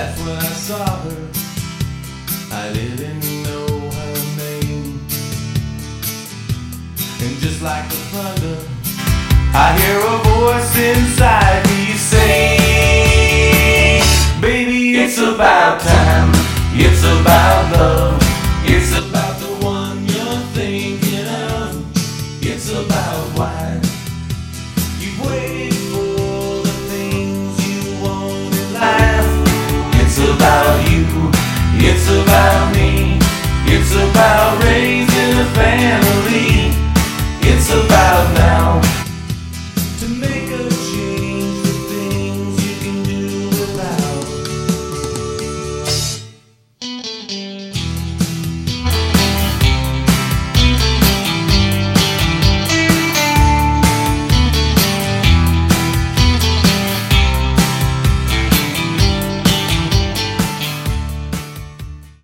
That's when I saw her. I didn't know her name. And just like the thunder, I hear a voice inside me say, Baby, it's about time. It's about love. It's about the one you're thinking of. It's about wine.